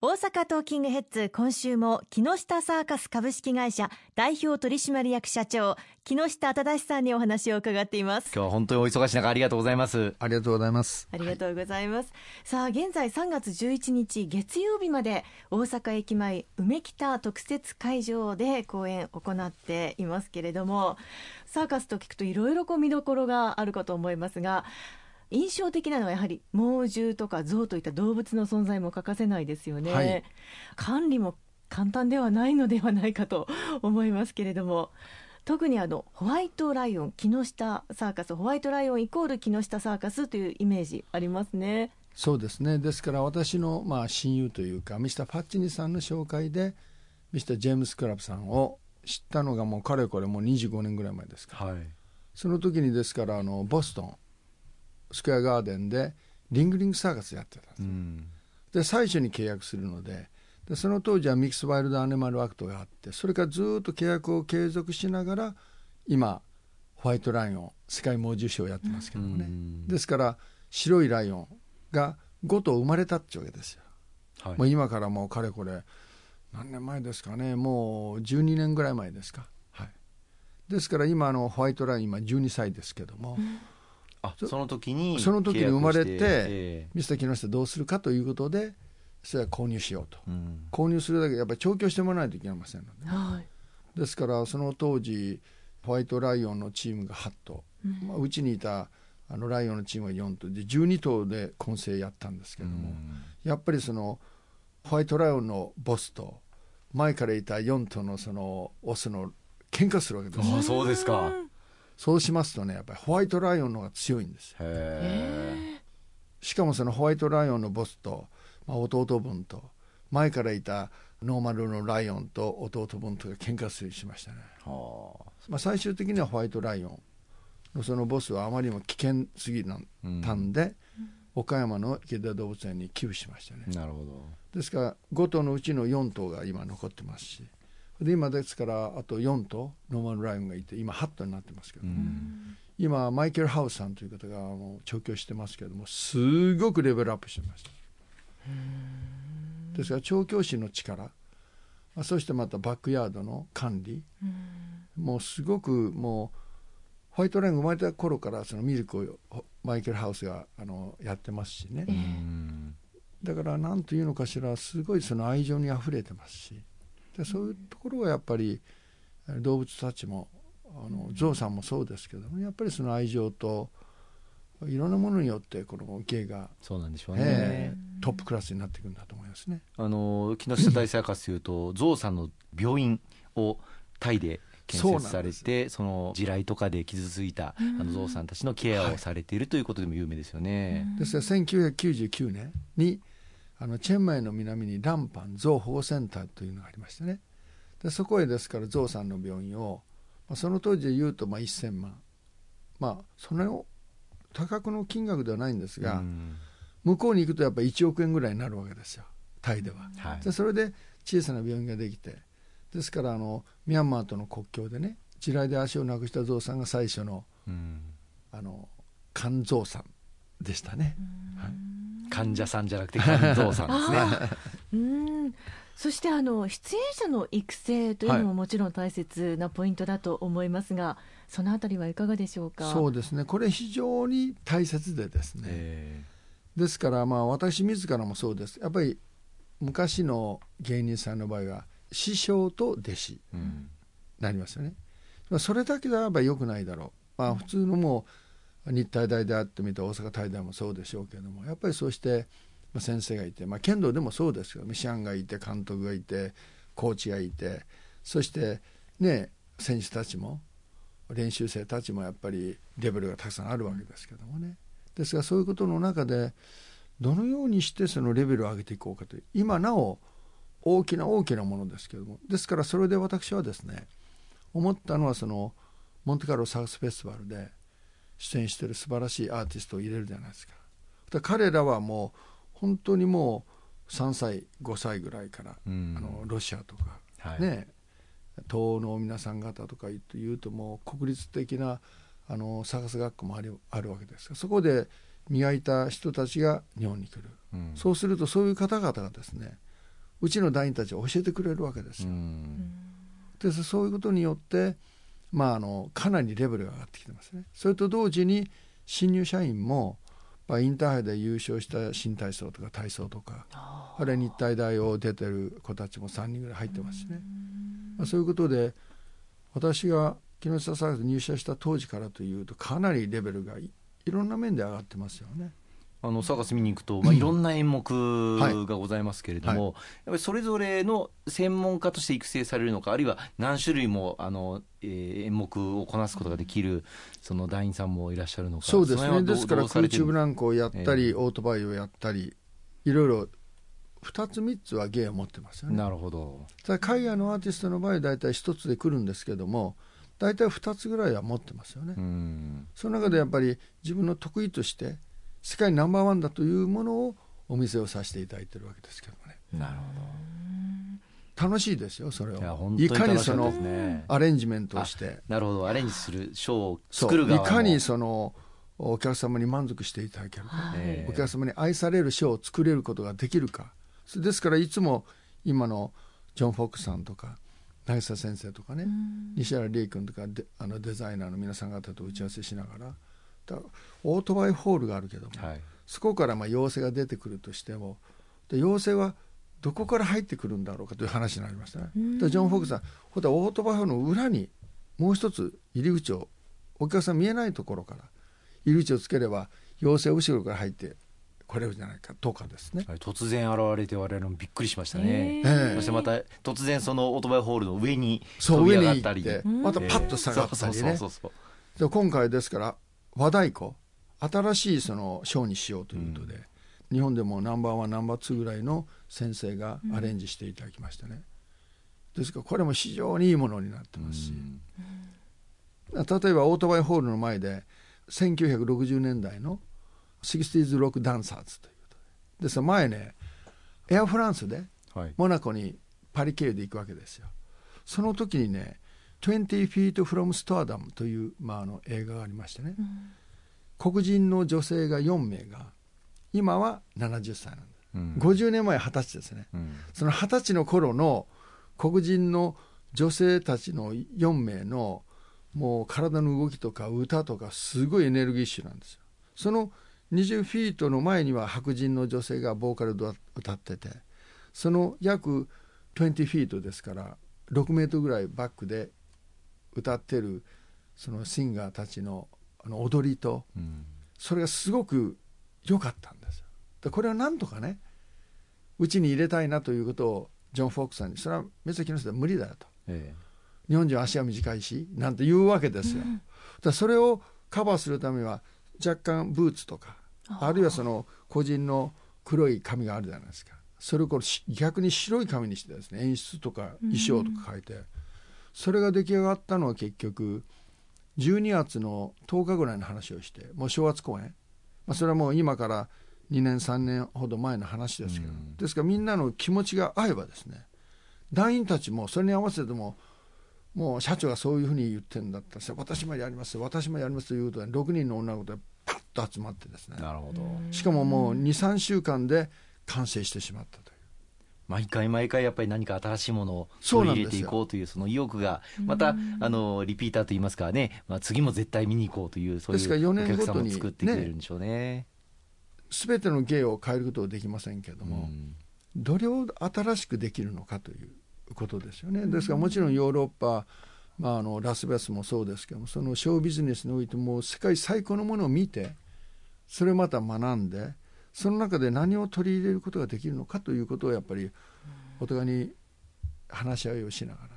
大阪トーキングヘッズ今週も木下サーカス株式会社代表取締役社長木下忠さんにお話を伺っています。今日は本当にお忙しい中ありがとうございます。ありがとうございます。ありがとうございます。さあ現在3月11日月曜日まで大阪駅前梅北特設会場で公演を行っていますけれどもサーカスと聞くといろいろこう見どころがあるかと思いますが印象的なのはやはり猛獣とか象といった動物の存在も欠かせないですよね、はい、管理も簡単ではないのではないかと思いますけれども。特にあのホワイトライオン木下サーカスホワイトライオンイコール木下サーカスというイメージありますね。そうですね。ですから私のまあ親友というかミスター・ファッチニさんの紹介でミスター・ジェームス・クラブさんを知ったのがもうかれこれもう25年ぐらい前ですか、はい、その時にですからあのボストンスクエアガーデンでリングリングサーカスやってたんです、うん、で最初に契約するのででその当時はミックスワイルドアニマルアクトがあってそれからずっと契約を継続しながら今ホワイトライオン世界猛獣賞をやってますけどもね、うん、ですから白いライオンが5頭生まれたってわけですよ、はい、もう今からもうかれこれ何年前ですかね。もう12年ぐらい前ですか。はい。ですから今のホワイトライオン今12歳ですけども、うん。あその時にその時に生まれて、えー、ミスター木下どうするかということでそれは購入しようと、うん、購入するだけやっぱり調教してもらわないといけませんので、はい、ですからその当時ホワイトライオンのチームが8頭、うん。まあ、うちにいたあのライオンのチームが4頭で12頭で混成やったんですけども、うん、やっぱりそのホワイトライオンのボスと前からいた4頭のそのオスの喧嘩するわけですあそうですかそうしますとねやっぱりホワイトライオンの方が強いんですしかもそのホワイトライオンのボスと、まあ、弟分と前からいたノーマルのライオンと弟分とが喧嘩するしましたね、まあ、最終的にはホワイトライオンのそのボスはあまりにも危険すぎたんで、うん、岡山の池田動物園に寄付しましたね。なるほど。ですから5頭のうちの4頭が今残ってますしで今ですからあと4とノーマルライオンがいて今8頭になってますけど、うん、今マイケル・ハウスさんという方がもう調教してますけどもすごくレベルアップしてますですから調教師の力。そしてまたバックヤードの管理。もうすごくもうホワイトライオンが生まれた頃からそのミルクをマイケル・ハウスがあのやってますしね、だから何というのかしらすごいその愛情にあふれてますしでそういうところはやっぱり動物たちもあのゾウさんもそうですけどもやっぱりその愛情といろんなものによってこの芸がそうなんでしょうね、えー、トップクラスになっていくんだと思いますね。あの木下大サーカスというとゾウさんの病院をタイで建設されてその地雷とかで傷ついたあのゾウさんたちのケアをされているということでも有名ですよね。ですから1999年にあのチェンマイの南にランパン象保護センターというのがありましてね。でそこへですから象さんの病院を、まあ、その当時で言うとまあ1000万。まあそんなに多額の金額ではないんですが、向こうに行くとやっぱり1億円ぐらいになるわけですよ。タイでは、はい、でそれで小さな病院ができて。ですからあのミャンマーとの国境でね地雷で足をなくした象さんが最初の、あの肝臓さんでしたね。はい患者さんじゃなくて肝臓さんですね。うんそしてあの出演者の育成というのももちろん大切なポイントだと思いますが、はい、そのあたりはいかがでしょうか？そうですね。これ非常に大切でですね。ですからまあ私自らもそうです。やっぱり昔の芸人さんの場合は師匠と弟子なりますよね。まあそれだけであればよくないだろう。まあ普通のもう日体大であってみた大阪体大もそうでしょうけどもやっぱりそうして、先生がいて、まあ、剣道でもそうですけどミシャンがいて監督がいてコーチがいてそしてね選手たちも練習生たちもやっぱりレベルがたくさんあるわけですけどもね。ですがそういうことの中でどのようにしてそのレベルを上げていこうかという今なお大きな大きなものですけどもですからそれで私はですね思ったのはそのモンテカルロサウスフェスティバルで出演してる素晴らしいアーティストを入れるじゃないですか。か彼らはもう本当にもう3歳5歳ぐらいから、うん、あのロシアとか、はい、ね東欧の皆さん方とか言うともう国立的なあのサーカス学校もあるあるわけですがそこで磨いた人たちが日本に来る、うん、そうするとそういう方々がですねうちの団員たちは教えてくれるわけですよ。でそういうことによって、まあ、あのかなりレベルが上がってきてますね。それと同時に新入社員もまあ、インターハイで優勝した新体操とか体操とかあるいは日体大を出てる子たちも3人ぐらい入ってますしね、まあ、そういうことで私が木下サークル入社した当時からというとかなりレベルがいろんな面で上がってますよね。あのサーカス見に行くと、まあ、いろんな演目がございますけれども、はい、やっぱりそれぞれの専門家として育成されるのかあるいは何種類もあの、えー、演目をこなすことができるその団員さんもいらっしゃるのかそうですね。ですから空中ブランコをやったり、えー、オートバイをやったりいろいろ2つ3つは芸を持ってますよね。なるほど。ただ海外のアーティストの場合大体1つで来るんですけども大体2つぐらいは持ってますよね。その中でやっぱり自分の得意として世界ナンバーワンだというものをお見せをさせていただいてるわけですけどもね。なるほど。楽しいですよそれをいかにそのアレンジメントをして。なるほど。アレンジするショーを作る側いかにそのお客様に満足していただけるか、お客様に愛されるショーを作れることができるか。ですからいつも今のジョン・フォックさんとか渚先生とかね、西原理恵君とかであのデザイナーの皆さん方と打ち合わせしながらオートバイホールがあるけども、はい、そこからまあ陽性が出てくるとしてもで陽性はどこから入ってくるんだろうかという話になりましたね。でジョン・フォークさんほらオートバイホールの裏にもう一つ入り口をお客さん見えないところから入り口をつければ陽性後ろから入ってこれるじゃないかとかですね、はい、突然現れて我々もびっくりしましたね、え。ー、そしてまた突然そのオートバイホールの上に飛び上がったり。またパッと下がったりね。今回ですから和太鼓？新しいそのショーにしようということで、うん、日本でもナンバーワンナンバーツーぐらいの先生がアレンジしていただきましたね、うん、ですからこれも非常にいいものになってますし、うん、例えばオートバイホールの前で1960年代の 60s ロックダンサーズということで。です前ねエアフランスでモナコにパリ経由で行くわけですよ。その時にね20 Feet from Stardom という、まあ、あの映画がありましてね、うん、黒人の女性が4名が今は70歳なんだ、うん、50年前20歳ですね、うん、その20歳の頃の黒人の女性たちの4名のもう体の動きとか歌とかすごいエネルギッシュなんですよ。その20フィートの前には白人の女性がボーカルで歌っててその約20フィートですから6メートルぐらいバックで歌ってるそのシンガーたちのあの踊りと、うん、それがすごく良かったんですよ。でこれはなんとかねうちに入れたいなということをジョン・フォークさんにそれは目先の人は無理だよと、ええ、日本人は足は短いしなんて言うわけですよ。うん、だそれをカバーするためには若干ブーツとかあるいはその個人の黒い髪があるじゃないですかそれをこれ逆に白い髪にしてですね演出とか衣装とか変えて。うんそれが出来上がったのは結局12月の10日ぐらいの話をしてもう正月公演、まあ、それはもう今から2年3年ほど前の話ですけど、うん、ですからみんなの気持ちが合えばですね団員たちもそれに合わせてももう社長がそういうふうに言ってるんだったら私もやります私もやりますということで6人の女の子でパッと集まってですね。なるほど。しかももう23週間で完成してしまったと毎回毎回やっぱり何か新しいものを取り入れていこうというその意欲がまたあのリピーターといいますかね、まあ、次も絶対見に行こうというそういうお客様を作ってくれるんでしょうね。すべ、ての芸を変えることはできませんけれども、どれを新しくできるのかということですよね。ですからもちろんヨーロッパまあ、あのラスベガスもそうですけどもそのショービジネスにおいても世界最高のものを見てそれをまた学んでその中で何を取り入れることができるのかということをやっぱりお互いに話し合いをしながら